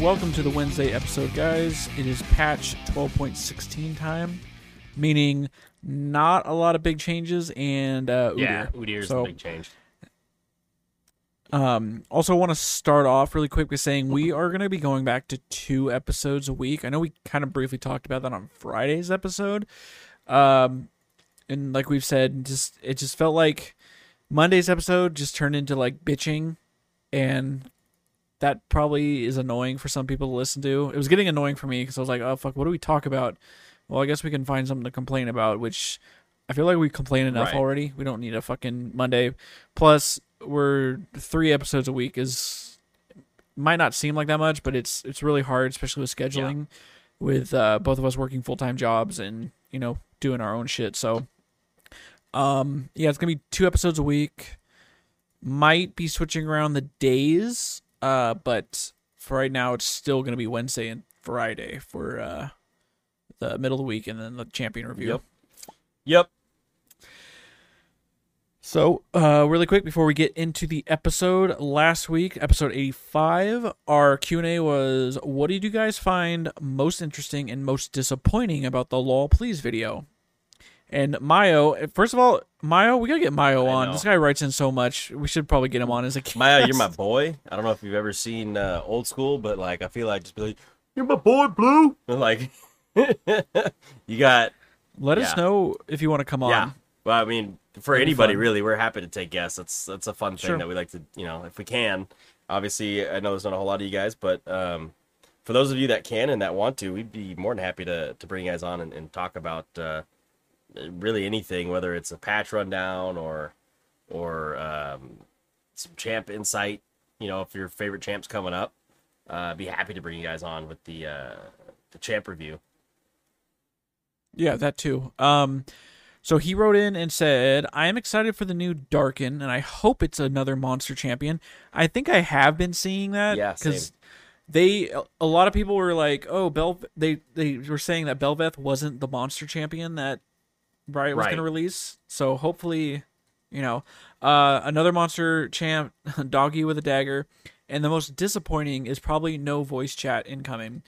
Welcome to the Wednesday episode, guys. It is patch 12.16 time, meaning not a lot of big changes and uh, Yeah, Udyr. Udyr's So- the big change. Um, also, want to start off really quick with saying we are going to be going back to two episodes a week. I know we kind of briefly talked about that on Friday's episode. Um, and like we've said, just it just felt like Monday's episode just turned into like bitching, and that probably is annoying for some people to listen to. It was getting annoying for me because I was like, oh fuck, what do we talk about? Well, I guess we can find something to complain about, which I feel like we complain enough Right. already. We don't need a fucking Monday. Plus, we're three episodes a week is might not seem like that much, but it's it's really hard, especially with scheduling, with uh, both of us working full time jobs and you know doing our own shit. So, um, yeah, it's gonna be two episodes a week. Might be switching around the days, uh, but for right now, it's still gonna be Wednesday and Friday for uh the middle of the week, and then the champion review. Yep. Yep. So, uh, really quick before we get into the episode, last week, episode 85, our Q&A was, what did you guys find most interesting and most disappointing about the Law Please video? And Mayo, first of all, Mayo, we gotta get Mayo on. This guy writes in so much. We should probably get him on as a guest. Maya, you're my boy. I don't know if you've ever seen uh, Old School, but like I feel like just be like, "You're my boy, Blue." And, like, you got Let us know if you want to come on. yeah. Well, I mean, for anybody fun. really, we're happy to take guests. That's that's a fun thing Sure. that we like to, you know, if we can. Obviously, I know there's not a whole lot of you guys, but um, for those of you that can and that want to, we'd be more than happy to to bring you guys on and, and talk about uh, really anything, whether it's a patch rundown or or um, some champ insight. You know, if your favorite champ's coming up, uh, I'd be happy to bring you guys on with the uh, the champ review. Yeah, that too. Um, so he wrote in and said, "I am excited for the new Darkin, and I hope it's another monster champion. I think I have been seeing that. Yeah, same. they a lot of people were like, oh, Bel. They they were saying that Bel'Veth wasn't the monster champion that Riot was Right. going to release. So hopefully, you know, uh, another monster champ, doggy with a dagger, and the most disappointing is probably no voice chat incoming.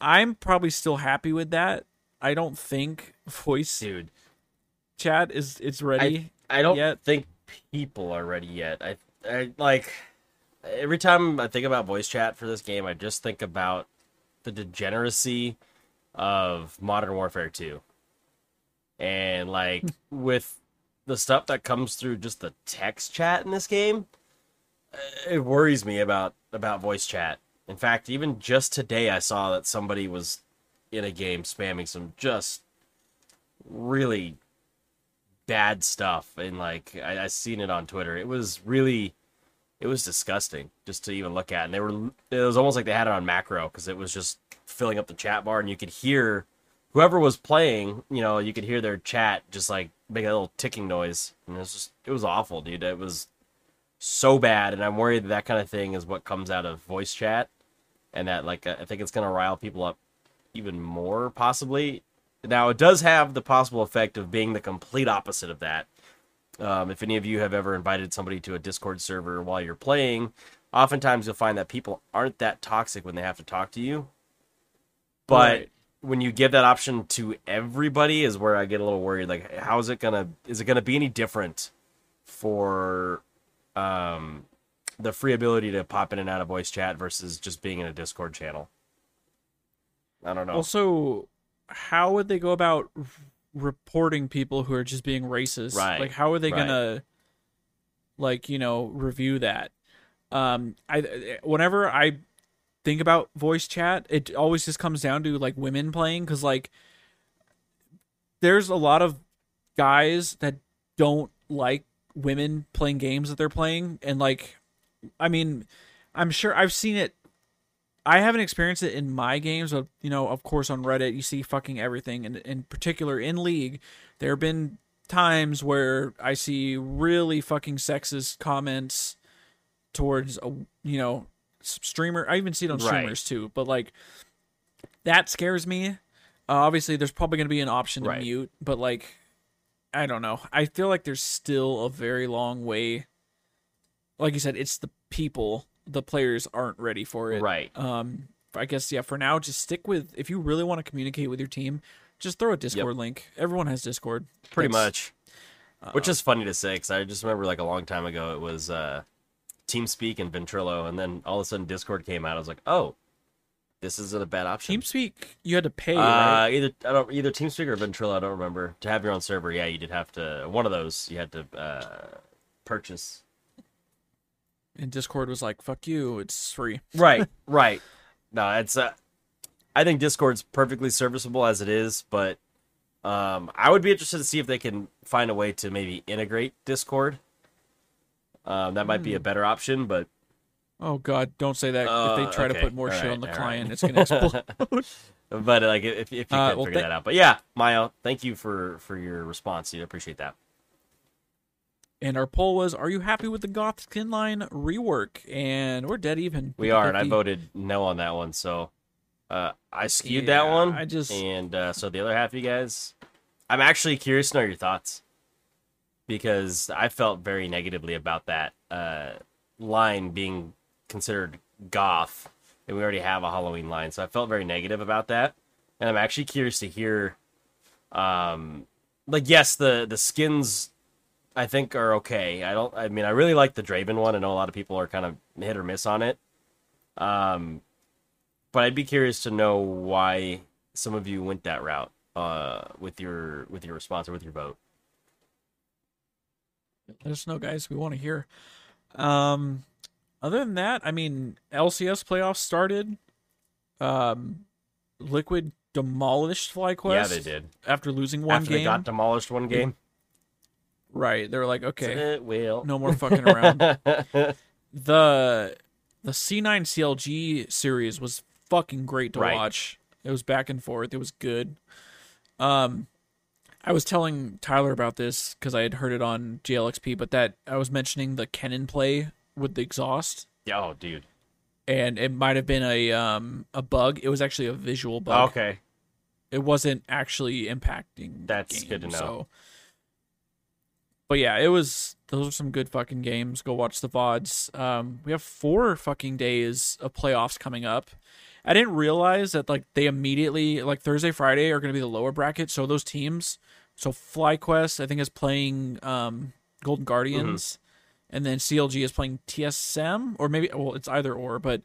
I'm probably still happy with that. I don't think voice Dude, chat is it's ready. I don't yet. think people are ready yet. I, I like every time I think about voice chat for this game, I just think about the degeneracy of Modern Warfare 2. And like with the stuff that comes through just the text chat in this game, it worries me about about voice chat. In fact, even just today I saw that somebody was in a game spamming some just really bad stuff and like I, I seen it on Twitter. It was really it was disgusting just to even look at. And they were it was almost like they had it on macro because it was just filling up the chat bar and you could hear whoever was playing, you know, you could hear their chat just like make a little ticking noise. And it was just it was awful, dude. It was so bad and I'm worried that that kind of thing is what comes out of voice chat and that like I think it's going to rile people up even more possibly now, it does have the possible effect of being the complete opposite of that. Um, if any of you have ever invited somebody to a Discord server while you're playing, oftentimes you'll find that people aren't that toxic when they have to talk to you. But Right. when you give that option to everybody, is where I get a little worried. Like, how is it gonna? Is it gonna be any different for um, the free ability to pop in and out of voice chat versus just being in a Discord channel? I don't know. Also, how would they go about r- reporting people who are just being racist? Right, Like, how are they right. gonna, like, you know, review that? Um, I whenever I think about voice chat, it always just comes down to like women playing because like there's a lot of guys that don't like women playing games that they're playing and like I mean I'm sure I've seen it I haven't experienced it in my games, but you know, of course, on Reddit, you see fucking everything, and in particular in League, there have been times where I see really fucking sexist comments towards a you know streamer. I even see it on Right. streamers too, but like that scares me. Uh, obviously, there's probably going to be an option to Right. mute, but like, I don't know. I feel like there's still a very long way. Like you said, it's the people. The players aren't ready for it. Right. Um. I guess yeah. For now, just stick with. If you really want to communicate with your team, just throw a Discord link. Everyone has Discord. Pretty That's- much. Which is funny to say because I just remember like a long time ago it was uh, TeamSpeak and Ventrilo, and then all of a sudden Discord came out. I was like, oh, this isn't a bad option. TeamSpeak. You had to pay. uh, right? either I don't either TeamSpeak or Ventrilo. I don't remember to have your own server. Yeah, you did have to one of those. You had to uh, purchase. And Discord was like, "Fuck you, it's free." Right, right. No, it's. Uh, I think Discord's perfectly serviceable as it is, but um, I would be interested to see if they can find a way to maybe integrate Discord. Um, that might be a Hmm. better option, but Oh God, don't say that. if Uh, they try to put more All shit right, on the client, right. it's gonna explode. but like if if you can Uh, figure well, that out, but yeah, Maya, thank you for for your response. I appreciate that. And our poll was: Are you happy with the Goth skin line rework? And we're dead even. We are, and I voted no on that one, so uh, I skewed that one. I just- and uh, so the other half of you guys, I'm actually curious to know your thoughts because I felt very negatively about that uh, line being considered goth, and we already have a Halloween line, so I felt very negative about that, and I'm actually curious to hear, um, like yes, the the skins. I think are okay. I don't. I mean, I really like the Draven one. I know a lot of people are kind of hit or miss on it. Um, but I'd be curious to know why some of you went that route uh, with your with your response or with your vote. Let us know, guys. We want to hear. Um, other than that, I mean, LCS playoffs started. Um, Liquid demolished FlyQuest. Yeah, they did. after losing one After game. they got demolished one game. Right, they were like, okay, It will. no more fucking around. the the C9 CLG series was fucking great to Right. watch. It was back and forth. It was good. Um, I was telling Tyler about this because I had heard it on GLXP, but that I was mentioning the Kennen play with the exhaust, Yeah, oh, dude. and it might have been a um a bug. It was actually a visual bug. Okay. It wasn't actually impacting. the That's game, good to know. So. But yeah, it was. Those are some good fucking games. Go watch the vods. Um, we have four fucking days of playoffs coming up. I didn't realize that like they immediately like Thursday, Friday are going to be the lower bracket. So those teams. So FlyQuest I think is playing um, Golden Guardians, and then CLG is playing TSM or maybe well it's either or. But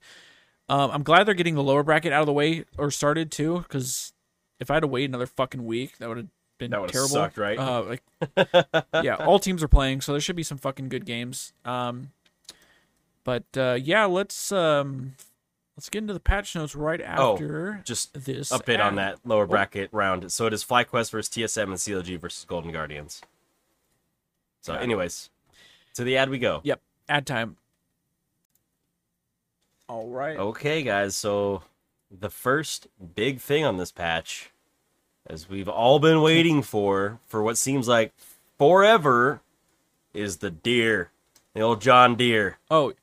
um, I'm glad they're getting the lower bracket out of the way or started too because if I had to wait another fucking week, that would have been That terrible. sucked, right? Uh, like, yeah, all teams are playing, so there should be some fucking good games. Um, but uh, yeah, let's um, let's get into the patch notes right Oh, after Just this. update on ad. that lower bracket round. So it is FlyQuest versus TSM and CLG versus Golden Guardians. So, Got it. anyways, to the ad we go. Yep, ad time. All right. Okay, guys. So the first big thing on this patch, as we've all been waiting for for what seems like forever, is the deer, the old John Deere. Oh,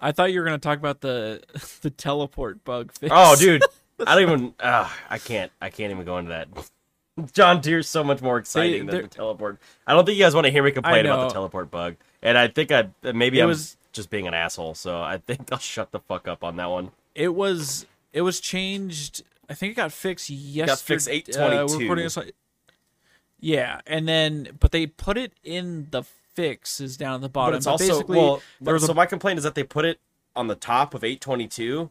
I thought you were gonna talk about the the teleport bug fix. Oh, dude, I don't even. Uh, I can't. I can't even go into that. John Deere's so much more exciting than they're- the teleport. I don't think you guys want to hear me complain about the teleport bug, and I think I maybe It I'm was- just being an asshole. So I think I'll shut the fuck up on that one. it was it was changed. I think it got fixed yesterday. fixed Uh, recording this, yeah, and then but they put it in the fixes down at the bottom. But it's also basically well. there was so a my complaint is that they put it on the top of 822,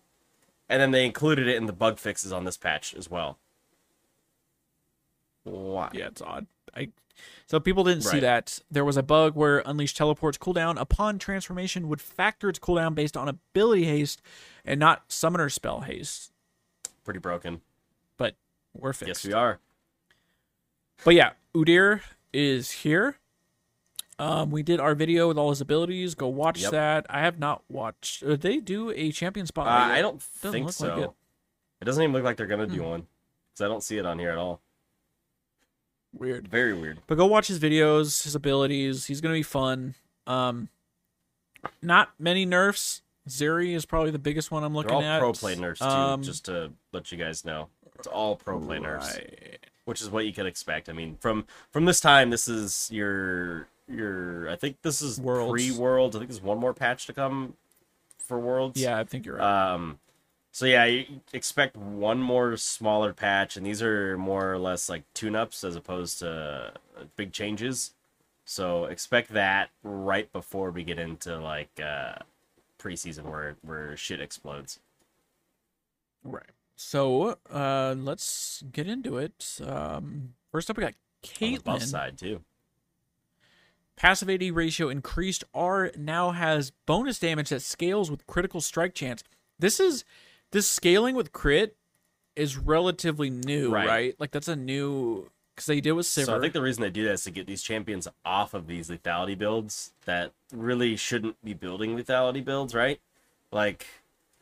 and then they included it in the bug fixes on this patch as well. Why? yeah, it's odd. I so people didn't see that there was a bug where Unleashed Teleport's cooldown upon transformation would factor its cooldown based on ability haste and not summoner spell haste. Pretty broken. But we're fixed. Yes, we are. But yeah, Udyr is here. Um, we did our video with all his abilities. Go watch Yep. that. I have not watched. Uh, they do a champion Uh, spotlight. yet? I don't Doesn't think look so. like it. it. doesn't even look like they're gonna do Hmm. one because I don't see it on here at all. Weird. Very weird. But go watch his videos, his abilities. He's gonna be fun. Um, not many nerfs. Zeri is probably the biggest one I'm They're looking all at. pro play nerfs too, Um, just to let you guys know. It's all pro play Right. which is what you could expect. I mean, from from this time, this is your your. I think this is Worlds. pre Worlds. I think there's one more patch to come for Worlds. Yeah, I think you're right. Um, so yeah, you expect one more smaller patch, and these are more or less like tune-ups as opposed to uh, big changes. So expect that right before we get into like uh, preseason where where shit explodes. right. So uh, let's get into it. Um, first up, we got On the buff side too. Passive AD ratio increased. R now has bonus damage that scales with critical strike chance. This is this scaling with crit is relatively new, Right. right? Like that's a new because they did with Sivir. So I think the reason they do that is to get these champions off of these lethality builds that really shouldn't be building lethality builds, right? Like,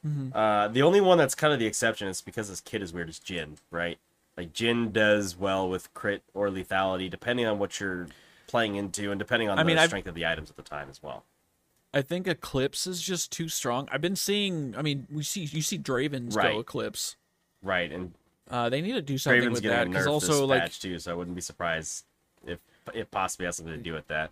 Mhm. uh, the only one that's kind of the exception is because this kid is weird is Jhin, right? Like Jhin does well with crit or lethality, depending on what you're playing into and depending on I the mean, I've- strength of the items at the time as well. I think Eclipse is just too strong. I've been seeing. I mean, we see you see Dravens Right. go Eclipse. Right, and Uh, they need to do something Craven's with that because also like patch too, so I wouldn't be surprised if it possibly has something to do with that.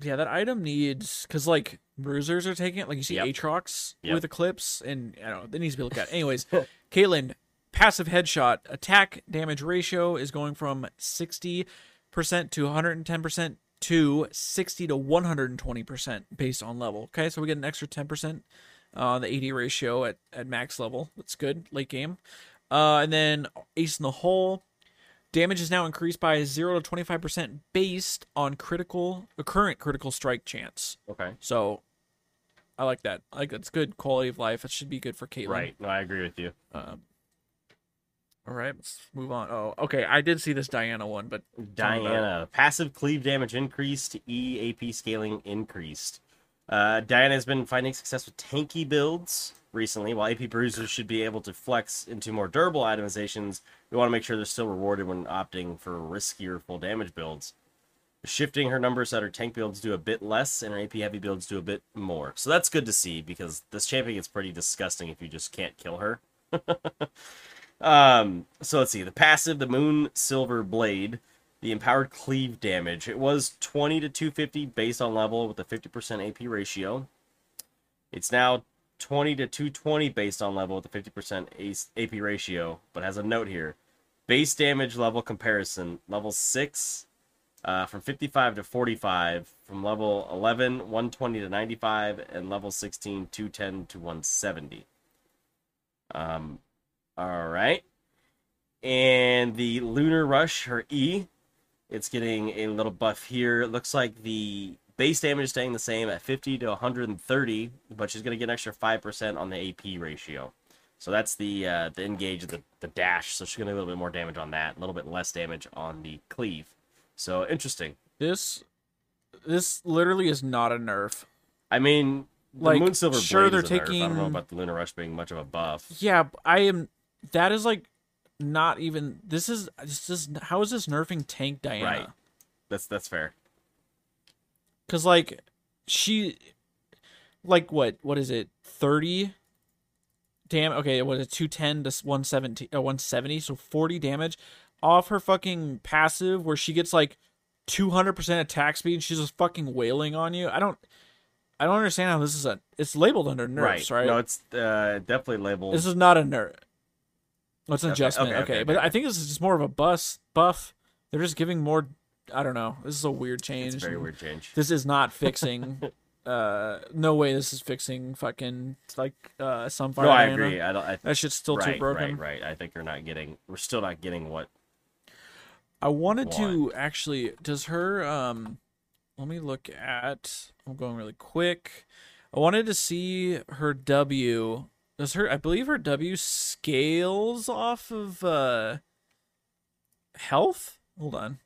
yeah, that item needs because like bruisers are taking it. Like you see Yep. Aatrox Yep. with Eclipse, and I don't know, that needs to be looked at. Anyways, Caitlyn, passive headshot attack damage ratio is going from sixty percent to one hundred and ten percent to sixty to one hundred and twenty percent based on level. Okay, so we get an extra ten percent on the AD ratio at at max level. That's good late game. Uh, and then ace in the hole. Damage is now increased by 0 to 25% based on critical the current critical strike chance. Okay. So I like that. I like that's good quality of life. It should be good for Caitlyn. Right. No, I agree with you. Um, all right, let's move on. Oh, okay. I did see this Diana one, but Tell me about Diana, passive cleave damage increased, EAP scaling increased. Uh, Diana has been finding success with tanky builds recently. While AP bruisers should be able to flex into more durable itemizations, we want to make sure they're still rewarded when opting for riskier full damage builds. Shifting her numbers that her tank builds do a bit less and her AP heavy builds do a bit more. So that's good to see because this champion gets pretty disgusting if you just can't kill her. Um, so let's see. The passive, the Moonsilver Blade, the empowered cleave damage. It was 20 to 250 based on level with a 50% AP ratio. It's now 20 to 220 based on level with a 50% AP ratio, but has a note here. Base damage level comparison, level 6 uh, from 55 to 45, from level 11, 120 to 95, and level 16, 210 to 170. Um, all right. And the Lunar Rush, her E, it's getting a little buff here. It looks like the base damage staying the same at 50 to 130, but she's going to get an extra 5% on the AP ratio. So that's the uh, the engage, the, the dash. So she's going to get a little bit more damage on that, a little bit less damage on the cleave. So interesting. this this literally is not a nerf. I mean, Like, Moonsilver sure, they're a nerf. I don't know about the Lunar Rush being much of a buff. Yeah, I am. That is like not even. This is this is how is this nerfing tank Diana? Right. That's that's fair. Because like she, like what what is it thirty? Damn. Okay, what is it two ten to one seventy? Uh, one seventy. So forty damage off her fucking passive, where she gets like two hundred percent attack speed. and She's just fucking wailing on you. I don't. I don't understand how this is a. It's labeled under nerfs, right? No, it's uh, definitely labeled. This is not a nerf. It's an Okay, adjustment? okay, Okay, okay, but. I think this is just more of a bus buff. They're just giving more. I don't know. This is a weird change. It's very weird change. This is not fixing. uh, no way. This is fixing fucking like uh Sunfire. No, I Diana. agree. I don't. I, That shit's still right, too broken. Right, right. I think you're not getting. We're still not getting what. I wanted to actually. Does her um? Let me look at. I'm going really quick. I wanted to see her W. Does her? I believe her W scales off of uh health. Hold on.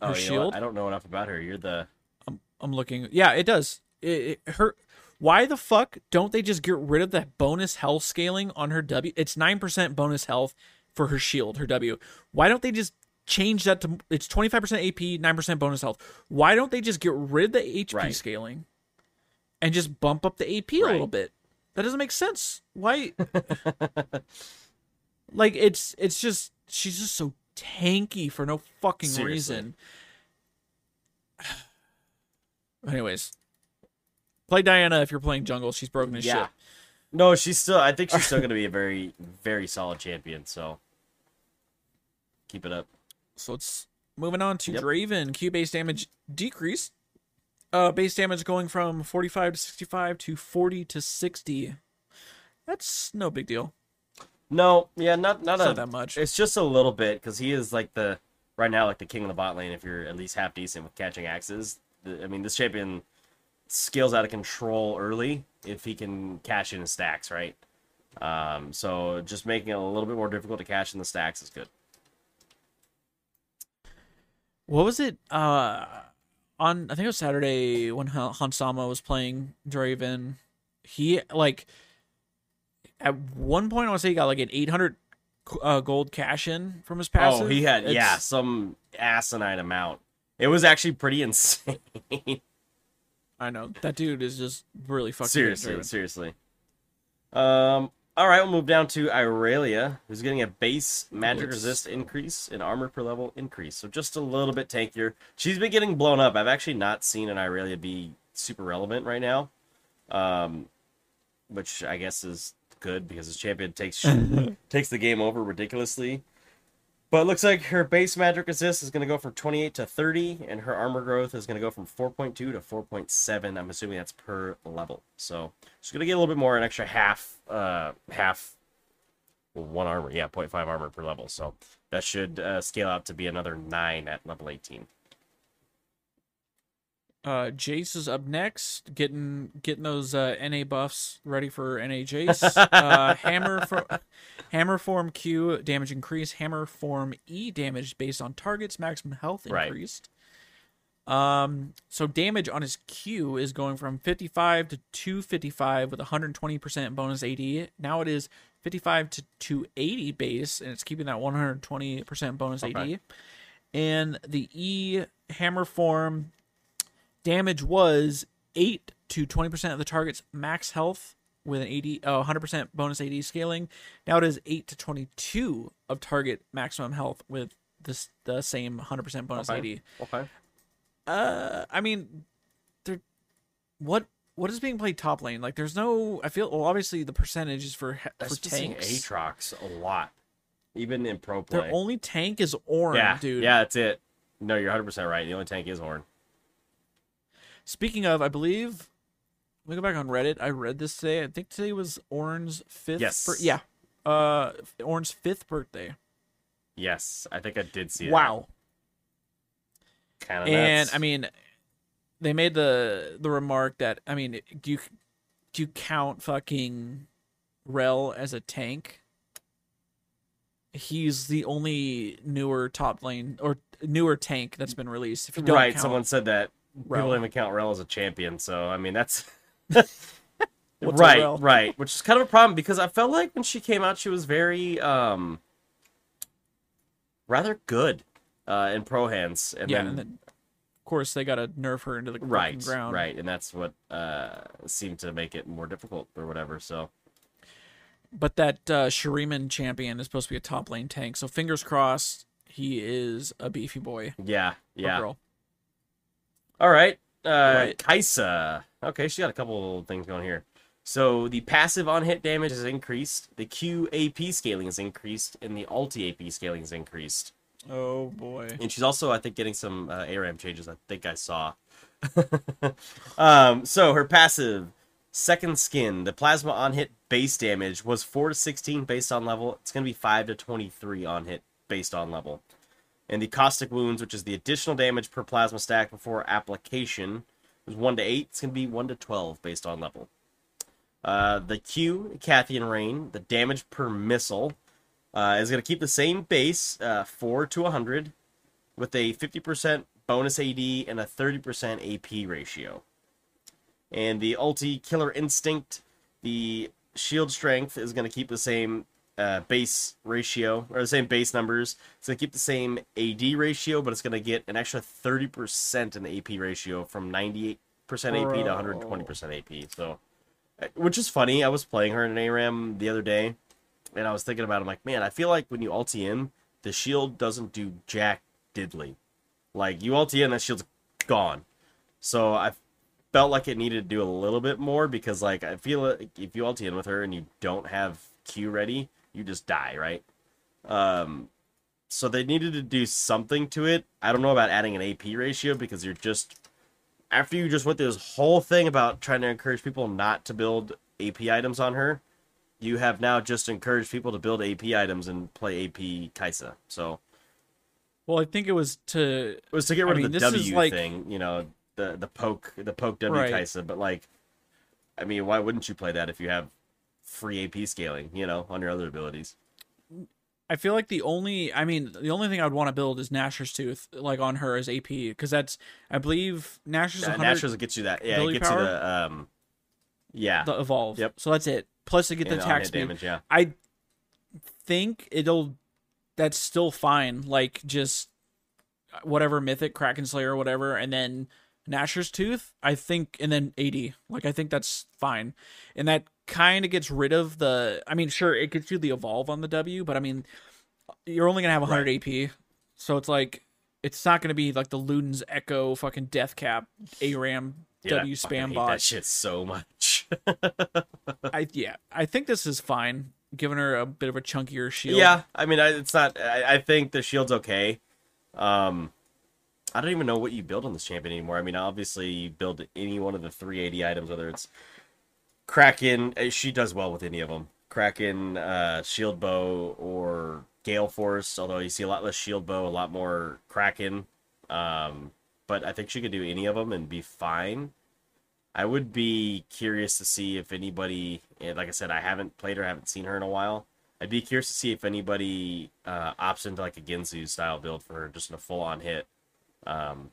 Her Oh, you know what? shield. I don't know enough about her. You're the. I'm, I'm looking. Yeah, it does. It, it her. Why the fuck don't they just get rid of that bonus health scaling on her W? It's nine percent bonus health for her shield, her W. Why don't they just change that to? It's twenty five percent AP, nine percent bonus health. Why don't they just get rid of the HP Right. scaling, and just bump up the AP a little bit? That doesn't make sense. Why? Like it's it's just she's just so tanky for no fucking Seriously. reason. Anyways, play Diana if you're playing jungle. She's broken as Yeah. shit. No, she's still. I think she's still going to be a very, very solid champion. So keep it up. So it's moving on to Yep. Draven. Q base damage decreased. Uh, base damage going from 45 to 65 to 40 to 60. That's no big deal. No, yeah, not not a, not that much. It's just a little bit because he is like the right now like the king of the bot lane. If you're at least half decent with catching axes, The- I mean, this champion scales out of control early if he can cash in his stacks, right? Um, so just making it a little bit more difficult to cash in the stacks is good. What was it? Uh, on I think it was Saturday when Han- Hans Sama was playing Draven. He like at one point I want to say he got like an 800 uh, gold cash in from his passive. Oh, he had It's- yeah some asinine amount. It was actually pretty insane. I know that dude is just really fucking seriously, seriously. Um. All right, we'll move down to Irelia, who's getting a base magic Let's- resist increase and armor per level increase, so just a little bit tankier. She's been getting blown up. I've actually not seen an Irelia be super relevant right now, um, which I guess is good because his champion takes takes the game over ridiculously. But it looks like her base magic resist is going to go from 28 to 30, and her armor growth is going to go from 4.2 to 4.7. I'm assuming that's per level. So she's going to get a little bit more, an extra half, uh, half, well, one armor, yeah, 0.5 armor per level. So that should uh, scale out to be another nine at level 18. Uh, Jace is up next, getting getting those uh, NA buffs ready for NA Jace. uh, hammer for hammer form Q damage increase. Hammer form E damage based on targets. Maximum health Right. increased. Um, so damage on his Q is going from 55 to 255 with 120% bonus AD. Now it is 55 to 280 base, and it's keeping that 120% bonus Okay. AD. And the E hammer form damage was 8 to 20% of the target's max health with an 80 uh, 100% bonus AD scaling. Now it is 8 to 22 of target maximum health with this the same 100% bonus Okay. AD. Okay. Uh, I mean, there. What what is being played top lane? Like, there's no. I feel well. Obviously, the percentage is for That's for tanks. Aatrox a lot, even in pro play. Their only tank is Ornn, yeah, dude. yeah, that's it. No, you're 100% right. The only tank is Ornn. Speaking of, I believe. Let me go back on Reddit. I read this today. I think today was Ornn's fifth. Yes. bir- yeah. Uh, Ornn's fifth birthday. Yes, I think I did see Wow. Kind of and I mean, they made the the remark that I mean, do you do you count fucking Rell as a tank? He's the only newer top lane or newer tank that's been released. If you don't right, count, someone said that Rell. people don't even count Rell as a champion. So I mean, that's right, right. Which is kind of a problem because I felt like when she came out, she was very um rather good uh in pro hands, and yeah, then, and then of course they gotta nerf her into the fucking right, ground. right, and that's what uh seemed to make it more difficult or whatever. So But that uh, Shuriman champion is supposed to be a top lane tank, so fingers crossed he is a beefy boy. yeah, yeah. girl. All right. Uh Right. Kai'Sa. Okay, she got a couple things going here. So the passive on hit damage is increased, the Q AP scaling is increased, and the ulti AP scaling is increased. Oh boy. And she's also, I think, getting some uh, ARAM changes. I think I saw. um, so her passive, second skin, the plasma on hit base damage was four to sixteen based on level. It's gonna be five to twenty three on hit based on level. And the caustic wounds, which is the additional damage per plasma stack before application, is one to eight. It's gonna be one to twelve based on level. Uh, the Q, Cathian Rain, the damage per missile uh, is going to keep the same base, uh, 4 to 100, with a 50% bonus AD and a 30% AP ratio. And the ulti Killer Instinct, the shield strength is going to keep the same uh, base ratio, or the same base numbers. It's to keep the same AD ratio, but it's going to get an extra 30% in the AP ratio from 98% AP to 120% AP. So, uh, which is funny. I was playing her in an ARAM the other day and I was thinking about, it, I'm like, man, I feel like when you ulti in, the shield doesn't do jack diddly. Like you ulti in, and that shield's gone. So I felt like it needed to do a little bit more because like I feel like if you ulti in with her and you don't have Q ready, you just die, right? Um, so they needed to do something to it. I don't know about adding an AP ratio because you're just after you just went through this whole thing about trying to encourage people not to build AP items on her, you have now just encouraged people to build AP items and play AP Kai'Sa. So Well, I think it was to it was to get I rid mean, of the this is W like- thing, you know, the the poke the poke W Right. Kai'Sa, but like I mean, why wouldn't you play that if you have free AP scaling, you know, on your other abilities? I feel like the only, I mean, the only thing I'd want to build is Nashor's Tooth, like on her as AP, because that's, I believe, Nashor's Yeah, 100 Naturals gets you that. Yeah, it gets power? you the um yeah. the evolve. Yep. So that's it. Plus, to get the and attack speed. damage, yeah. I think it'll. That's still fine. Like just whatever mythic Kraken Slayer or whatever, and then Nashor's Tooth. I think, and then 80. Like I think that's fine, and that kind of gets rid of the. I mean, sure, it gets you the evolve on the W, but I mean, you're only gonna have 100 AP, so it's like it's not gonna be like the Luden's Echo fucking Death Cap ARAM Dude, W spam hate bot. That shit so much. I yeah, I think this is fine. Giving her a bit of a chunkier shield. Yeah, I mean, I, it's not. I, I think the shield's okay. Um, I don't even know what you build on this champion anymore. I mean, obviously, you build any one of the 380 items, whether it's Kraken. uh, She does well with any of them. Kraken, uh, Shield Bow, or Gale Force. Although you see a lot less Shield Bow, a lot more Kraken. Um, but I think she could do any of them and be fine. I would be curious to see if anybody, like I said, I haven't played her, I haven't seen her in a while. I'd be curious to see if anybody uh, opts into like a Guinsoo style build for her, just in a full on hit. Um,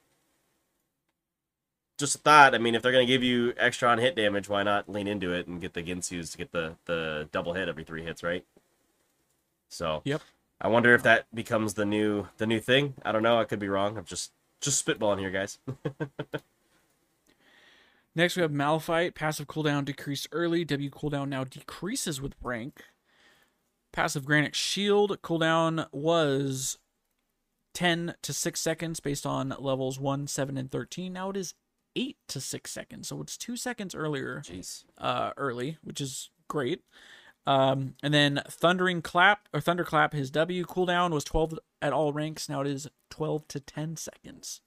just a thought. I mean, if they're gonna give you extra on hit damage, why not lean into it and get the Guinsoos to get the the double hit every three hits, right? So Yep. I wonder if that becomes the new the new thing. I don't know. I could be wrong. I'm just just spitballing here, guys. Next, we have Malphite. Passive cooldown decreased early. W cooldown now decreases with rank. Passive Granite Shield cooldown was 10 to 6 seconds based on levels 1, 7, and 13. Now it is 8 to 6 seconds. So it's 2 seconds earlier Jeez. uh, early, which is great. Um, and then Thundering Clap or Thunderclap, his W cooldown was 12 at all ranks. Now it is 12 to 10 seconds.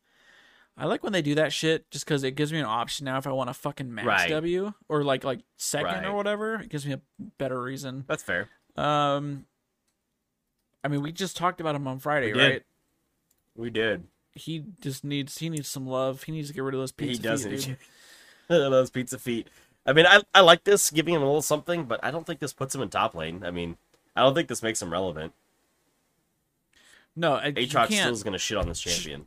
I like when they do that shit just because it gives me an option now if I want to fucking max Right. W or like like second Right. or whatever. It gives me a better reason. That's fair. Um, I mean, we just talked about him on Friday, right? We did. He just needs he needs some love. He needs to get rid of those pizza feet. he doesn't. feet. Those pizza feet. I mean, I I like this, giving him a little something, but I don't think this puts him in top lane. I mean, I don't think this makes him relevant. No, I, Aatrox still is gonna shit on this champion.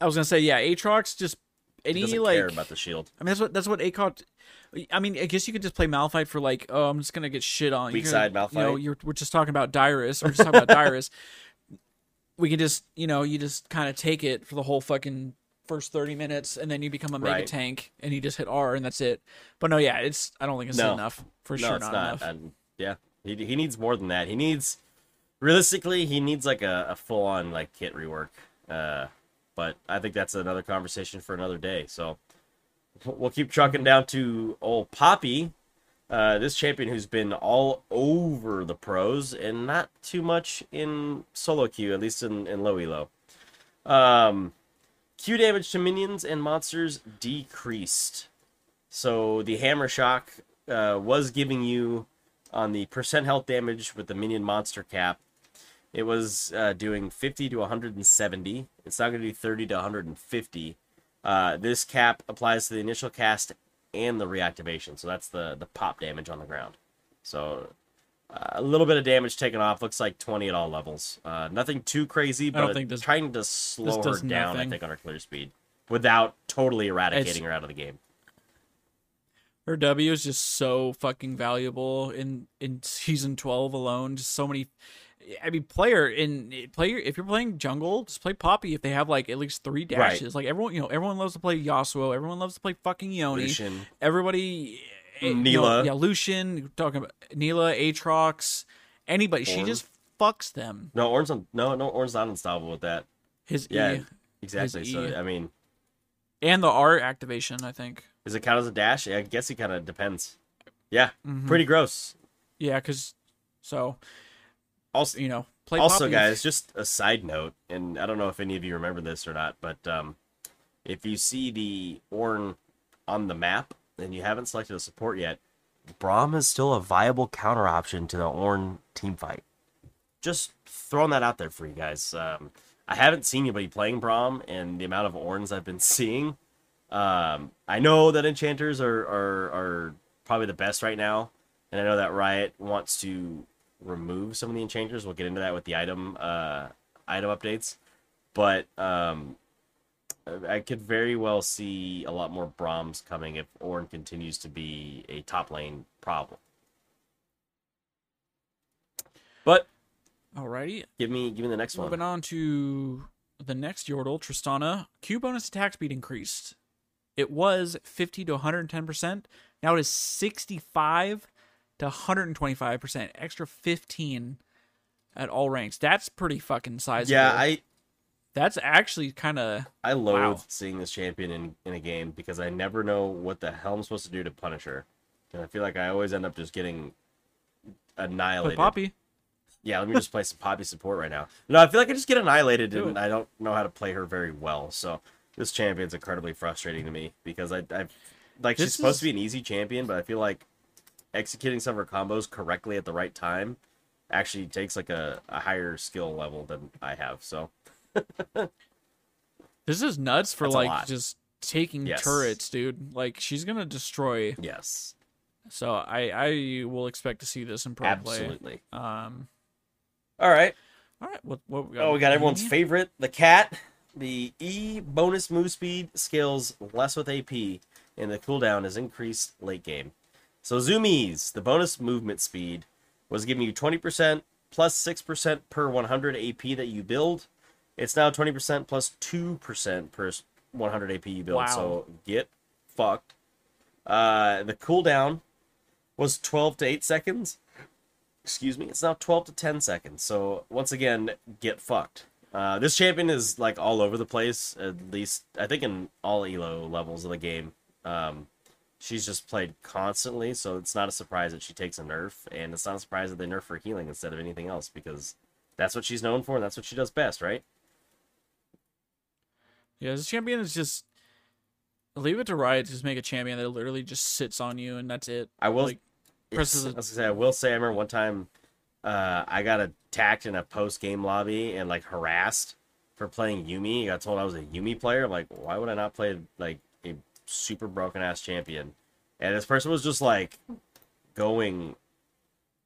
I was gonna say yeah, Aatrox just He any doesn't like care about the shield. I mean, that's what that's what Acock. I mean, I guess you could just play Malphite for like, oh, I'm just gonna get shit on. Weak gonna- side Malphite? You know, you're, we're just talking about Dyrus. We're just talking about Dyrus. We can just, you know, you just kind of take it for the whole fucking first 30 minutes, and then you become a mega Right. tank, and you just hit R, and that's it. But no, yeah, it's. I don't think it's No. enough for no, sure. it's not, not. enough. And yeah, he he needs more than that. He needs realistically, he needs like a, a full on like kit rework. Uh, but I think that's another conversation for another day. So we'll keep trucking down to old Poppy. Uh, this champion who's been all over the pros and not too much in solo queue, at least in, in low elo. Um, Q damage to minions and monsters decreased. So the hammer shock uh, was giving you on the percent health damage with the minion monster cap. It was uh, doing 50 to 170. It's not going to do 30 to 150. Uh, this cap applies to the initial cast and the reactivation. So that's the the pop damage on the ground. So uh, a little bit of damage taken off. Looks like 20 at all levels. Uh, nothing too crazy, but this- trying to slow her down. I think on her clear speed without totally eradicating It's- her out of the game. Her W is just so fucking valuable in in season 12 alone. Just so many. I mean, player in player. If you're playing jungle, just play Poppy. If they have like at least three dashes, like everyone, you know, everyone loves to play Yasuo. Everyone loves to play fucking Yone. Lucian. Everybody, eh, you Nilah. know, yeah, Lucian. you're Talking about Nilah, Aatrox, anybody. She just fucks them. No, Orange. No, no, Orange's not unstoppable with that. His Yeah, E exactly. His So E. I mean, and the R activation. I think. does it count as a dash? Yeah, I guess it kind of depends. Yeah, Mhm. pretty gross. Yeah, because so Also, you know, play also, Poppy. guys, just a side note, and I don't know if any of you remember this or not, but um, if you see the Ornn on the map and you haven't selected a support yet, Braum is still a viable counter option to the Ornn team fight. Just throwing that out there for you guys. Um, I haven't seen anybody playing Braum, and the amount of Ornns I've been seeing. Um, I know that enchanters are, are are probably the best right now, and I know that Riot wants to remove some of the enchanters. We'll get into that with the item uh, item updates, but um, I could very well see a lot more Braums coming if Ornn continues to be a top lane problem. But Alrighty, give me give me the next moving one. Moving on to the next Yordle, Tristana. Q bonus attack speed increased. It was 50 to 110 percent. Now it is 65 to 125 percent. Extra 15 at all ranks. That's pretty fucking sizable. Yeah, I That's actually kind of I loathe Wow. seeing this champion in, in a game because I never know what the hell I'm supposed to do to punish her. And I feel like I always end up just getting annihilated. Poppy. Yeah, let me just play some Poppy support right now. No, I feel like I just get annihilated Do and. I don't know how to play her very well. So this champion's incredibly frustrating to me because I I like she's supposed is- to be an easy champion, but I feel like executing some of her combos correctly at the right time actually takes like a, a higher skill level than I have. So This is nuts for That's like just taking Yes. turrets, dude. Like she's gonna destroy. yes, So I I will expect to see this in pro absolutely. play. Um. All right. All right. What what we Oh, we got everyone's favorite, the cat. The E bonus move speed scales less with AP, and the cooldown is increased late game. So zoomies, the bonus movement speed was giving you 20% plus 6% per 100 AP that you build. It's now 20% plus 2% per 100 AP you build. Wow. So get fucked. Uh, the cooldown was 12 to 8 seconds. Excuse me. It's now 12 to 10 seconds. So once again, get fucked. Uh, this champion is like all over the place. At least I think in all elo levels of the game. Um, she's just played constantly, so it's not a surprise that she takes a nerf, and it's not a surprise that they nerf her healing instead of anything else because that's what she's known for, and that's what she does best, right? Yeah, this champion is just leave it to Riot to just make a champion that literally just sits on you and that's it. I will. Like, presses a- I say, I will say, I remember one time, uh, I got attacked in a post game lobby and like harassed for playing Yuumi. I got told I was a Yuumi player. I'm like, why would I not play like super broken ass champion? And this person was just like going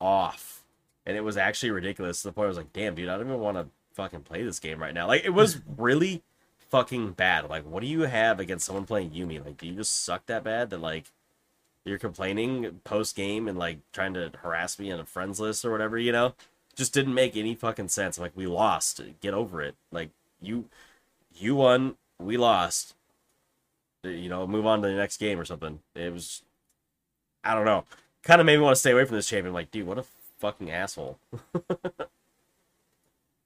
off, and it was actually ridiculous. To the point I was like, damn, dude, I don't even want to fucking play this game right now. Like, it was really fucking bad. Like, what do you have against someone playing Yuumi? Like, do you just suck that bad that like you're complaining post game and like trying to harass me on a friends list or whatever, you know? Just didn't make any fucking sense. Like we lost. Get over it. Like you you won, we lost. Uh, You know, move on to the next game or something. It was I don't know. Kind of made me want to stay away from this champion. Like, dude, what a fucking asshole.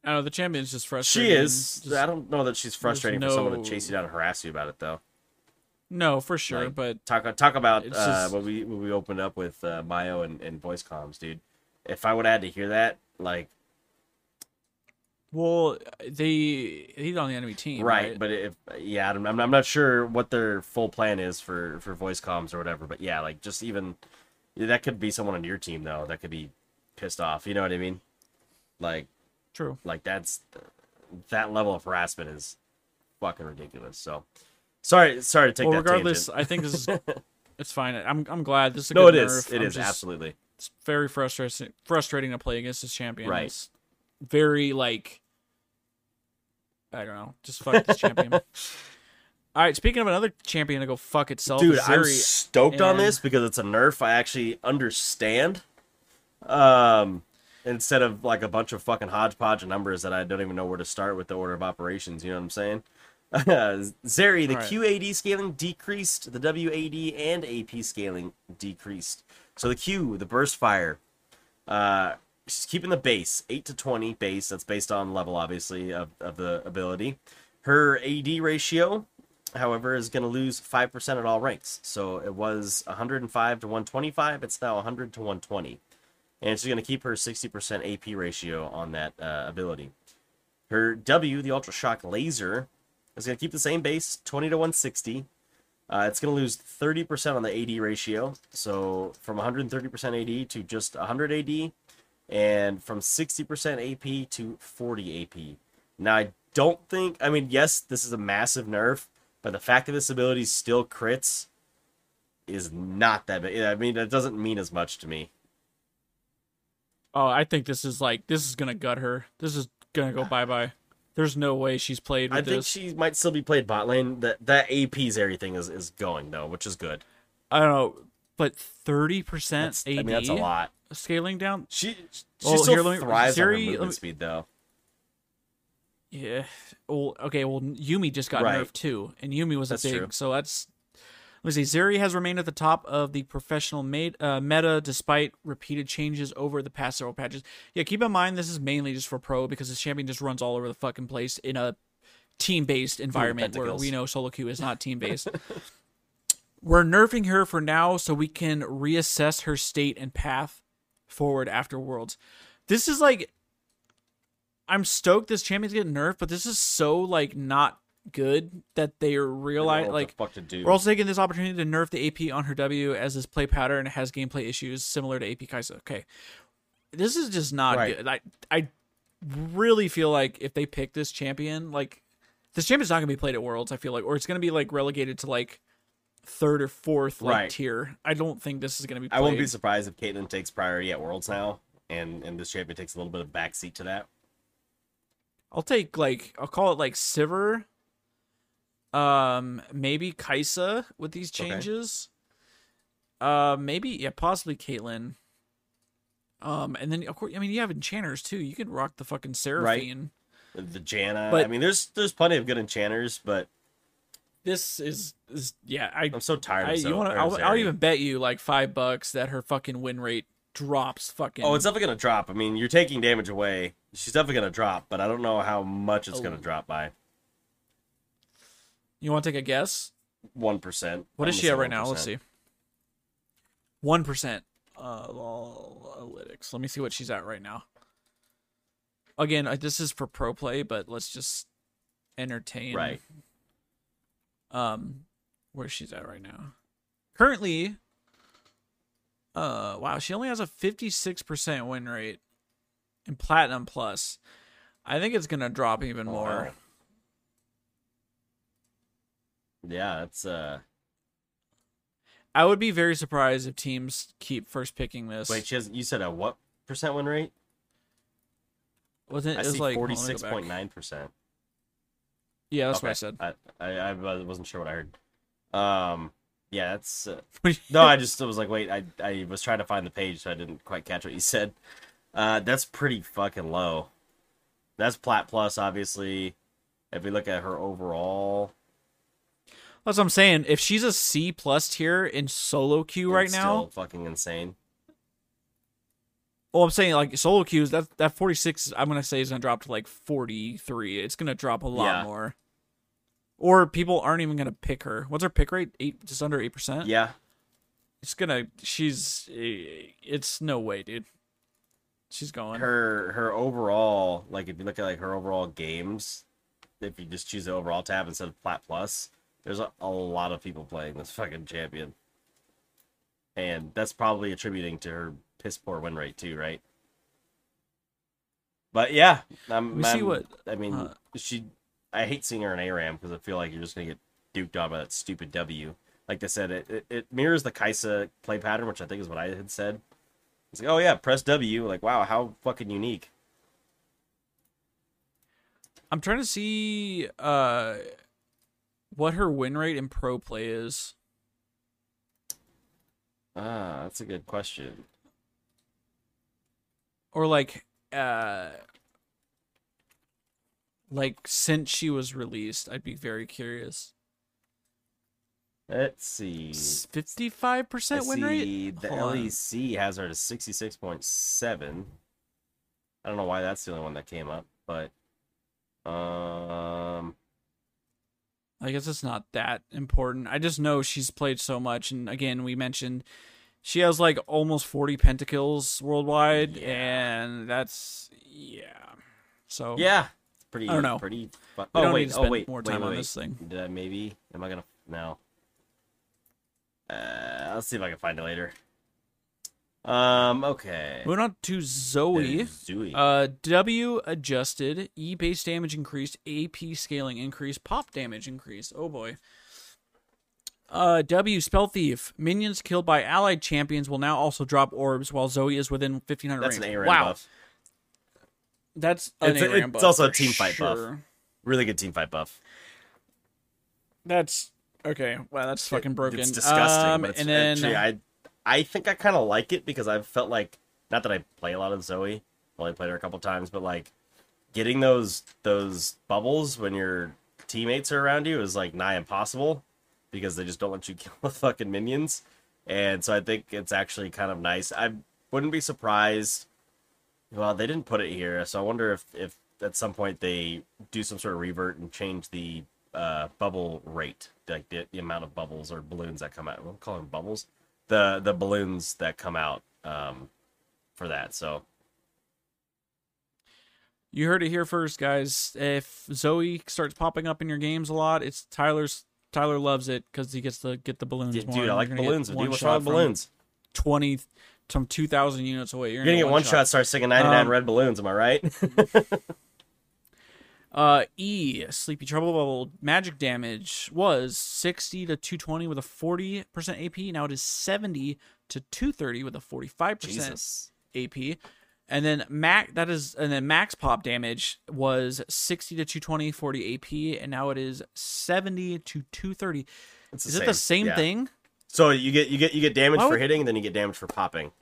I don't know the champion's just frustrating. She is. just- I don't know that she's frustrating for someone to chase you down and harass you about it though. no, for sure, like, but talk talk about uh, just- when we when we opened up with uh, Mayo and, and voice comms, dude. If I would have had to hear that, like well, they he's on the enemy team, right, right? but if yeah, I'm, I'm not sure what their full plan is for for voice comms or whatever. But yeah, like just even that could be someone on your team though that could be pissed off. You know what I mean? Like True. like that's that level of harassment is fucking ridiculous. So sorry, sorry to take Well, that regardless, tangent. I think this is it's fine. I'm I'm glad this is a No, good it is. nerf. It is just- absolutely It's very frustrating frustrating to play against this champion. Right. It's very like I don't know. Just fuck this champion. All right, speaking of another champion to go fuck itself, Dude, I'm stoked on this because it's a nerf I actually understand. Um, instead of like a bunch of fucking hodgepodge of numbers that I don't even know where to start with the order of operations. You know what I'm saying? Zeri, the Right. QAD scaling decreased, the WAD and AP scaling decreased. So the Q, the burst fire, uh, she's keeping the base eight to twenty base. That's based on level, obviously, of of the ability. Her AD ratio, however, is going to lose five percent at all ranks. So it was 105 to 125. It's now 100 to 120, and she's going to keep her 60% AP ratio on that uh, ability. Her W, the Ultra Shock Laser, is going to keep the same base, 20 to 160. Uh, it's going to lose 30% on the AD ratio. So from 130% AD to just 100 AD, and from 60% AP to 40 AP. Now, I don't think, I mean, yes, this is a massive nerf, but the fact that this ability still crits is not that big. I mean, it doesn't mean as much to me. Oh, I think this is like this is gonna gut her. This is gonna go bye bye. There's no way she's played with I think this. she might still be played bot lane. That that AP's everything is, is going though, which is good. I don't know, but thirty percent That's, AD I mean, that's a lot. scaling down. She she Well, still here, let me- thrives Zeri, on movement me- speed though. Yeah. Well, okay. Well, Yuumi just got Right. nerfed too, and Yuumi was That's a big. true. So that's. Let's see. Zeri has remained at the top of the professional made, uh, meta despite repeated changes over the past several patches. Yeah, keep in mind this is mainly just for pro because this champion just runs all over the fucking place in a team-based environment where we know solo queue is not team-based. We're nerfing her for now so we can reassess her state and path forward after Worlds. This is like I'm stoked this champion's getting nerfed, but this is so like not good that they are I don't know realize what like the fuck to do. we're also taking this opportunity to nerf the AP on her W as this play pattern has gameplay issues similar to AP Kai'Sa. Okay. This is just not Right. good. I I really feel like if they pick this champion, like this champion's not gonna be played at Worlds, I feel like, or it's gonna be like relegated to like third or fourth like Right. tier. I don't think this is gonna be played. I won't be surprised if Caitlyn takes priority at Worlds now, and and this champion takes a little bit of backseat to that. I'll take like I'll call it like Sivir. Um, maybe Kai'Sa with these Okay. changes. Uh, maybe yeah, possibly Caitlyn. Um, and then of course, I mean, you have enchanters too. You could rock the fucking Seraphine. The Janna. But- I mean, there's there's plenty of good enchanters, but This is is yeah. I, I'm so tired I, of so, you wanna, I'll, I'll even bet you like five bucks that her fucking win rate drops. Fucking. Oh, it's definitely gonna drop. I mean, you're taking damage away. She's definitely gonna drop, but I don't know how much it's gonna Oh. drop by. You want to take a guess? One percent. What is she at right now? Let's see. One percent. Uh, analytics. Let me see what she's at right now. Again, this is for pro play, but let's just entertain. Right. Um, where she's at right now. Currently. Uh, wow, she only has a fifty-six percent win rate in platinum plus. I think it's gonna drop even Oh, more. wow. Yeah, it's uh. I would be very surprised if teams keep first picking this. Wait, she has. You said a what percent win rate? wasn't I it was like hold on, forty let me six go point back. nine percent. Yeah, that's what I said. I, I I wasn't sure what I heard. Um. Yeah, that's. Uh, no, I just was like, wait, I I was trying to find the page, so I didn't quite catch what you said. Uh, that's pretty fucking low. That's plat plus, obviously. If we look at her overall, That's what I'm saying. If she's a C plus tier in solo queue right now, still fucking insane. well, I'm saying like solo queues that that 46 I'm gonna say is gonna drop to like 43. It's gonna drop a lot Yeah. more. Or people aren't even gonna pick her. What's her pick rate? Eight, just under eight percent. Yeah, It's gonna. She's. eh, It's no way, dude. She's going. her her overall, like if you look at like her overall games, if you just choose the overall tab instead of plat plus, there's a, a lot of people playing this fucking champion, and that's probably attributing to her piss poor win rate too, right? But yeah, I'm, me see I'm- what- I mean. uh, she, I hate seeing her in ARAM because I feel like you're just gonna get duped on by that stupid W. Like I said, it, it, it mirrors the Kai'Sa play pattern, which I think is what I had said. It's like, oh yeah, press W. Like, wow, how fucking unique. I'm trying to see uh what her win rate in pro play is. Ah, that's a good question. or like uh like since she was released i'd be very curious Let's see. 55% I win rate the Hold on. LEC has her to sixty six point seven. I don't know why that's the only one that came up, but um, I guess it's not that important. I just know she's played so much, and again, we mentioned she has like almost forty pentakills worldwide, Yeah. and that's yeah. So yeah, pretty. I don't know. Pretty. Fun. Oh don't wait, oh wait, more time wait, on wait. this thing. Did I maybe? Am I gonna no? Uh, let's see if I can find it later. Um. Okay. Moving on to Zoe. Zooey. Uh, W adjusted, E base damage increased, AP scaling increased, pop damage increased. Oh boy. Uh, W spell thief. Minions killed by allied champions will now also drop orbs while Zoe is within 1500 That's an range. ARAM wow, buff. That's an It's a- it's also a team fight buff. Really good team fight buff. That's okay. Wow, that's fucking broken. It's disgusting. Um, but it's, and then actually, I, I think I kind of like it because I've felt like not that I play a lot of Zoe. I only played her a couple times, but like getting those those bubbles when your teammates are around you is like nigh impossible because they just don't let you kill the fucking minions. And so I think it's actually kind of nice. I wouldn't be surprised. Well, they didn't put it here, so I wonder if if at some point they do some sort of revert and change the uh, bubble rate, like the, the amount of bubbles or balloons that come out. We'll call them bubbles. The the balloons that come out um, for that. So you heard it here first, guys. If Zoe starts popping up in your games a lot, it's Tyler's. Tyler loves it because he gets to get the balloons. Dude, I like balloons. Dude, what's wrong with balloons? 20, some 2,000 units away. You're, You're gonna get one shot. start singing 99 um, red balloons. Am I right? uh, E sleepy trouble bubble magic damage was 60 to 220 with a 40 percent AP. Now it is 70 to 230 with a 45 percent AP. And then max that is and then max pop damage was 60 to 220 40 AP and now it is 70 to 230. It's is it the same yeah. thing? So you get you get you get damage for hitting and then you get damage for popping.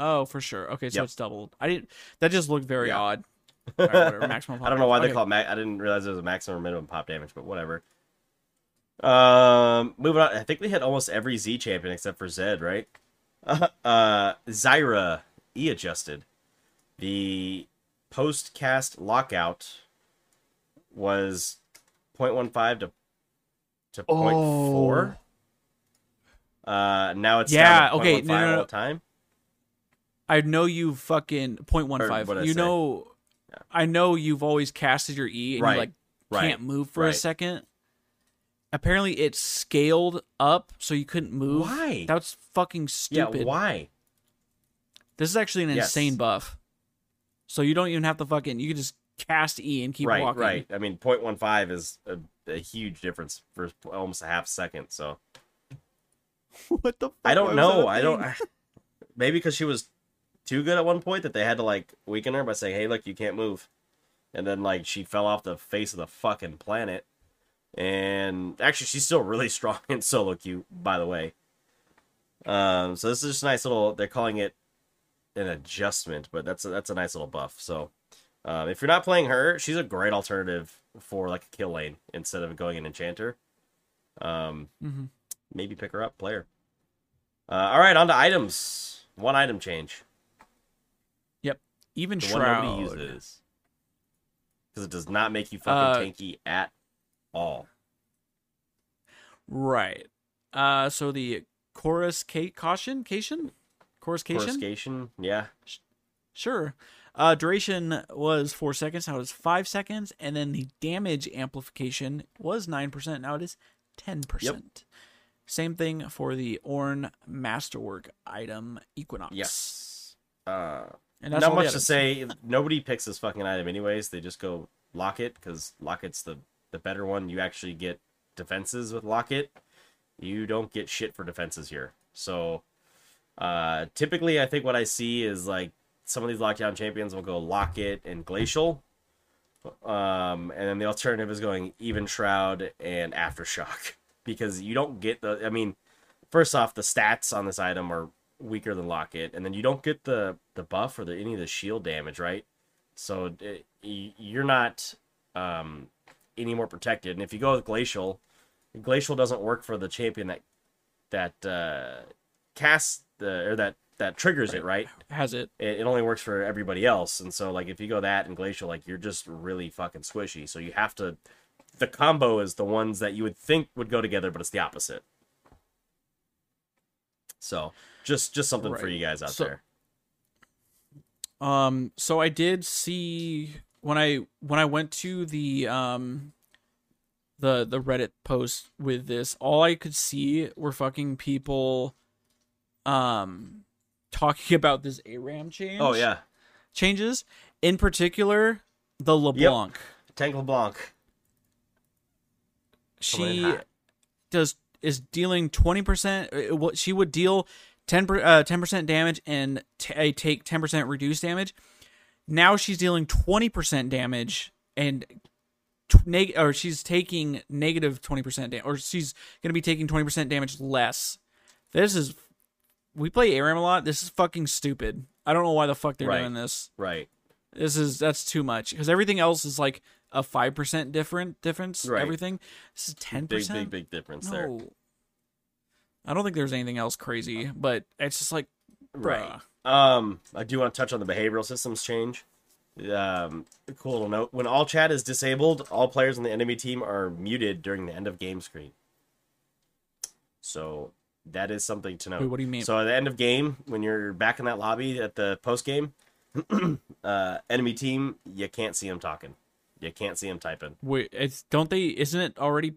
Oh, for sure. Okay, so Yep. it's doubled. I didn't that just looked very Yeah. odd. Right, whatever. Maximum pop I don't know why they call it. Ma- I didn't realize it was a maximum or minimum pop damage, but whatever. Um, moving on. I think we hit almost every Z champion except for Zed, right? Uh, Zyra E adjusted. The post cast lockout was 0.15 to to 0.4. Uh, now it's Oh. Yeah, okay, 0.15 no, no, no. time. I know you fucking 0.15. what'd I You know I know you've always casted your E and Right, you like right, can't move for a second. Apparently it scaled up so you couldn't move. Why? That's fucking stupid. Yeah, why? This is actually an Yes. insane buff. So you don't even have to fucking you can just cast E and keep right, walking. right. I mean, 0.15 is a, a huge difference for almost a half second. So what the fuck? I don't know. I don't. thing? Maybe because she was too good at one point that they had to like weaken her by saying, "Hey, look, you can't move," and then like she fell off the face of the fucking planet. And actually, she's still really strong in solo queue, by the way. Um, so this is just a nice little. They're calling it an adjustment, but that's a, that's a nice little buff. So um, if you're not playing her, she's a great alternative for like a kill lane instead of going an enchanter. Um, Mhm. maybe pick her up, player. Uh, all right, on to items. One item change. Even The Shroud. one nobody uses. Because it does not make you fucking Uh, tanky at all. Right. Uh so the chorus Kate caution? Cation? Chorus cation? Yeah. Sure. Uh, duration was four seconds. Now it is five seconds, and then the damage amplification was nine percent. Now it is ten percent. Same thing for the Ornn Masterwork item Equinox. Yes. Uh, and not much to say. Nobody picks this fucking item anyways. They just go Locket because Locket's the the better one. You actually get defenses with Locket. You don't get shit for defenses here. So uh, typically, I think what I see is like some of these lockdown champions will go Locket and Glacial. Um, and then the alternative is going Evenshroud and Aftershock because you don't get the. I mean, first off, the stats on this item are weaker than Locket, and then you don't get the the buff or the any of the shield damage, right? So it, you're not um, any more protected. And if you go with Glacial, Glacial doesn't work for the champion that that uh, casts the or that that triggers it, right? Has it? It, it only works for everybody else, and so like if you go that and glacial, like you're just really fucking squishy. So you have to. The combo is the ones that you would think would go together, but it's the opposite. So just just something for you guys out So- there. Um, so I did see when I when I went to the um the the Reddit post with this, all I could see were fucking people um talking about this ARAM change. Oh yeah, changes. In particular, the LeBlanc. Tank LeBlanc. She does is dealing twenty percent. What she would deal ten percent damage and t- uh, take ten percent reduced damage. Now she's dealing twenty percent damage and t- neg- or she's taking negative negative twenty percent damage, or she's gonna be taking twenty percent damage less. This is we play ARAM a lot. This is fucking stupid. I don't know why the fuck they're Right. doing this. Right. This is that's too much because everything else is like a five percent different difference. Right. Everything. This is ten percent. big big big difference there. I don't think there's anything else crazy, but it's just like, Right. bruh. Um, I do want to touch on the behavioral systems change. Um, cool little note: when all chat is disabled, all players on the enemy team are muted during the end of game screen. So that is something to note. Wait, what do you mean? So at the end of game, when you're back in that lobby at the post game, uh, enemy team, you can't see them talking. You can't see them typing. Wait, it's don't they? Isn't it already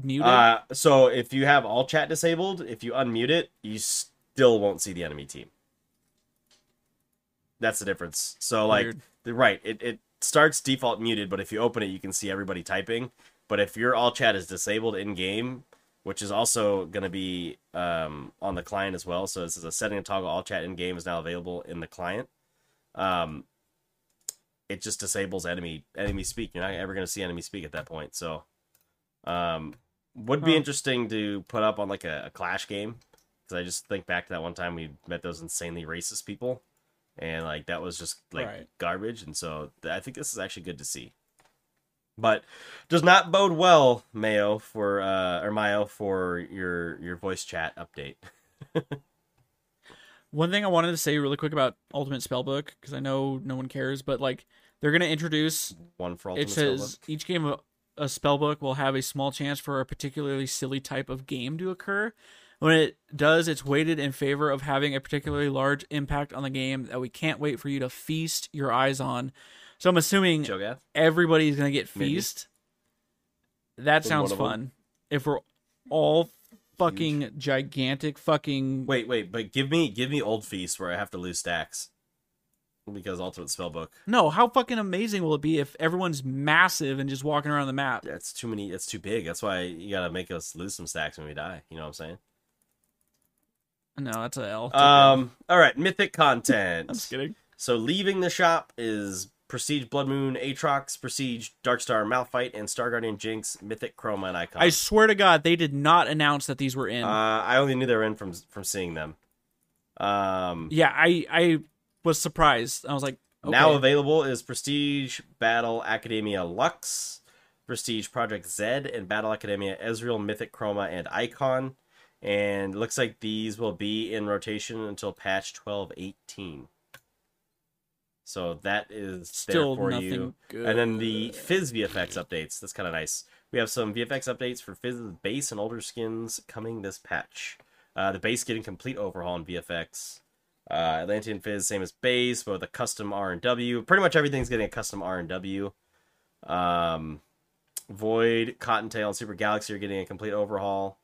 muted? Uh, so if you have all chat disabled, if you unmute it, you still won't see the enemy team. That's the difference. So like, Weird. right, it, it starts default muted, but if you open it, you can see everybody typing. But if your all chat is disabled in game, which is also going to be um, on the client as well, so this is a setting to toggle all chat in game is now available in the client. Um, it just disables enemy enemy speak. You're not ever going to see enemy speak at that point. So, um, would be Huh. interesting to put up on like a, a clash game because I just think back to that one time we met those insanely racist people, and like that was just like Right. garbage. And so th- I think this is actually good to see, but does not bode well, Mayo for uh or Mayo for your your voice chat update. One thing I wanted to say really quick about Ultimate Spellbook because I know no one cares, but like they're gonna introduce. One for It says Spellbook. each game of a spellbook will have a small chance for a particularly silly type of game to occur. When it does, it's weighted in favor of having a particularly large impact on the game that we can't wait for you to feast your eyes on. So I'm assuming Cho'Gath. everybody's gonna get Maybe. feast. That sounds one of 'em. fun. If we're all fucking gigantic fucking Wait, wait, but give me give me old feast where I have to lose stacks because ultimate spellbook. no, how fucking amazing will it be if everyone's massive and just walking around the map? That's too many. That's too big. That's why you gotta make us lose some stacks when we die. You know what I'm saying? No, that's a L. Um. All right. Mythic content. I'm just kidding. So leaving the shop is Prestige Blood Moon Aatrox, Prestige Darkstar Malphite, and Star Guardian Jinx, Mythic Chroma, and Icon. I swear to God, they did not announce that these were in. uh, I only knew they were in from from seeing them. Um. yeah, I I was surprised. I was like, okay. Now available is Prestige Battle Academia Lux, Prestige Project Z, and Battle Academia Ezreal, Mythic Chroma, and Icon. And looks like these will be in rotation until patch 12.18. So that is still there for you. good. And then the Fizz VFX updates. That's kind of nice. We have some VFX updates for Fizz's base and older skins coming this patch. Uh, the base getting complete overhaul in VFX. Uh, Atlantean Fizz same as base, but with a custom R and W. Pretty much everything's getting a custom R and W. Um, Void, Cottontail, and Super Galaxy are getting a complete overhaul.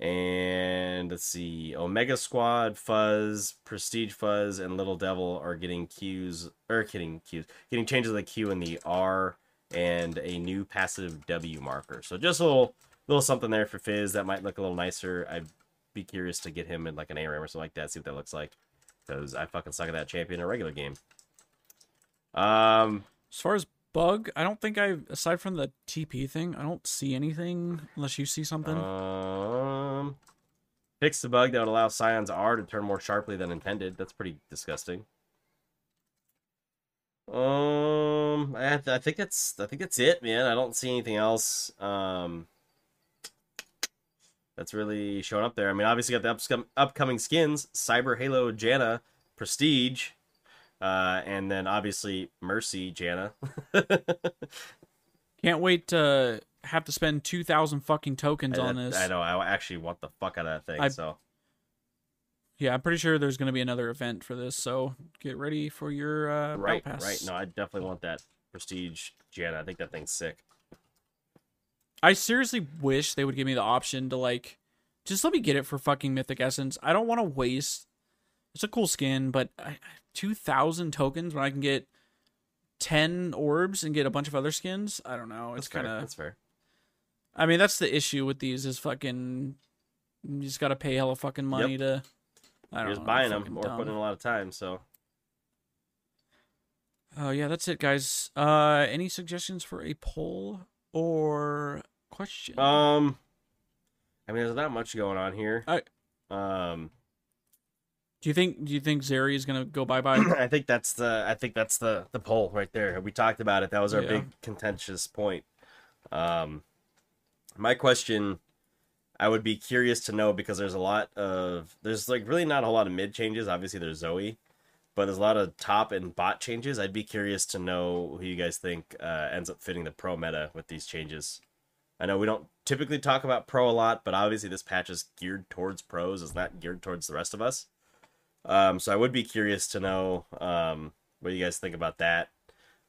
And let's see, Omega Squad, Fizz, Prestige Fizz, and Little Devil are getting cues or getting cues, getting changes of the Q and the R, and a new passive W marker. So just a little, little something there for Fizz that might look a little nicer. I'd be curious to get him in like an ARAM or something like that, see what that looks like, because I fucking suck at that champion in a regular game. Um, as far as bug, I don't think I aside from the TP thing, I don't see anything unless you see something. Um, fix the bug that would allow Sion's R to turn more sharply than intended. That's pretty disgusting. Um, I, I think that's I think that's it, man. I don't see anything else. Um, that's really showing up there. I mean, obviously got the upcoming skins: Cyber Halo, Janna, Prestige, uh, and then obviously Mercy, Janna. Can't wait to have to spend two thousand fucking tokens on this. I know. I actually want the fuck out of that thing. I- so Yeah, I'm pretty sure there's going to be another event for this, so get ready for your uh, right, pass. right. No, I definitely want that Prestige Janna. I think that thing's sick. I seriously wish they would give me the option to like, just let me get it for fucking Mythic Essence. I don't want to waste. It's a cool skin, but I, two thousand tokens when I can get ten orbs and get a bunch of other skins. I don't know. It's kind of. That's fair. I mean, that's the issue with these is fucking. You just gotta pay hella fucking money to. I don't You're just know, buying them or dumb. putting in a lot of time. So Oh yeah, that's it, guys. Uh, any suggestions for a poll or question? Um, I mean, there's not much going on here. I- um, do you think do you think Zeri is gonna go bye bye? I think that's the I think that's the the poll right there. We talked about it. That was our Yeah. big contentious point. Um, my question, I would be curious to know because there's a lot of there's like really not a whole lot of mid changes. Obviously, there's Zoe, but there's a lot of top and bot changes. I'd be curious to know who you guys think uh, ends up fitting the pro meta with these changes. I know we don't typically talk about pro a lot, but obviously this patch is geared towards pros. It's not geared towards the rest of us. Um, so I would be curious to know um, what you guys think about that.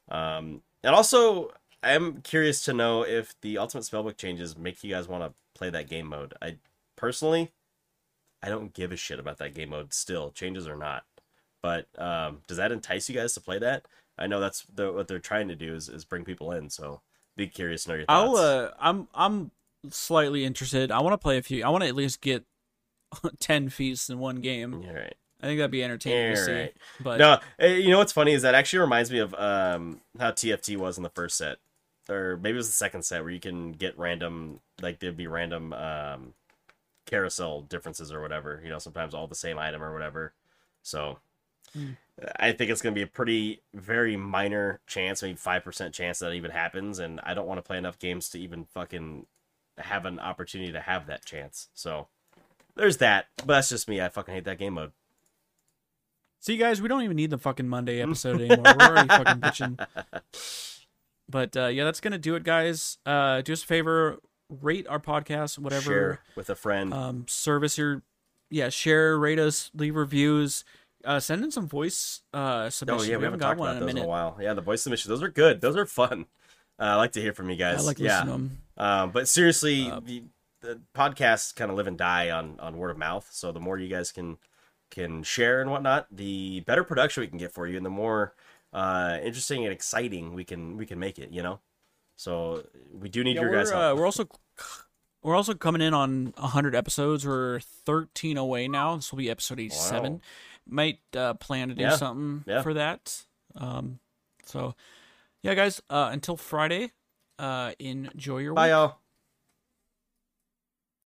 Um, and also, I am curious to know if the Ultimate Spellbook changes make you guys want to play that game mode. I personally, I don't give a shit about that game mode still, changes or not. But um, does that entice you guys to play that? I know that's the, what they're trying to do is, is bring people in. So be curious to know your thoughts. I'll uh, I'm I'm slightly interested. I want to play a few. I want to at least get ten feasts in one game. Yeah, right. I think that'd be entertaining to see. right. But No, eh, you know what's funny is that actually reminds me of um, how TFT was in the first set, or maybe it was the second set where you can get random, like there'd be random um, carousel differences or whatever. You know, sometimes all the same item or whatever. So Hmm. I think it's going to be a pretty very minor chance, maybe five percent chance that even happens, and I don't want to play enough games to even fucking have an opportunity to have that chance. So there's that, but that's just me. I fucking hate that game mode. See, guys, we don't even need the fucking Monday episode anymore. We're already fucking bitching. But uh, yeah, that's gonna do it, guys. Uh, do us a favor, rate our podcast, whatever Share with a friend. um, service your yeah share rate us leave reviews uh, send in some voice uh Oh yeah, we haven't talked got one about in those in a while. Yeah, the voice submissions, those are good. Those are fun. Uh, I like to hear from you guys. i like yeah, listening to them um, but seriously, Uh, the, the podcasts kind of live and die on on word of mouth. So the more you guys can can share and whatnot, the better production we can get for you, and the more uh, interesting and exciting we can we can make it. You know, so we do need yeah, your guys' help. uh, we're also we're also coming in on 100 episodes we're 13 away now this will be episode 87 Wow. might uh, plan to do Yeah, something yeah. for that um so yeah guys uh until friday uh enjoy your Bye, week. y'all.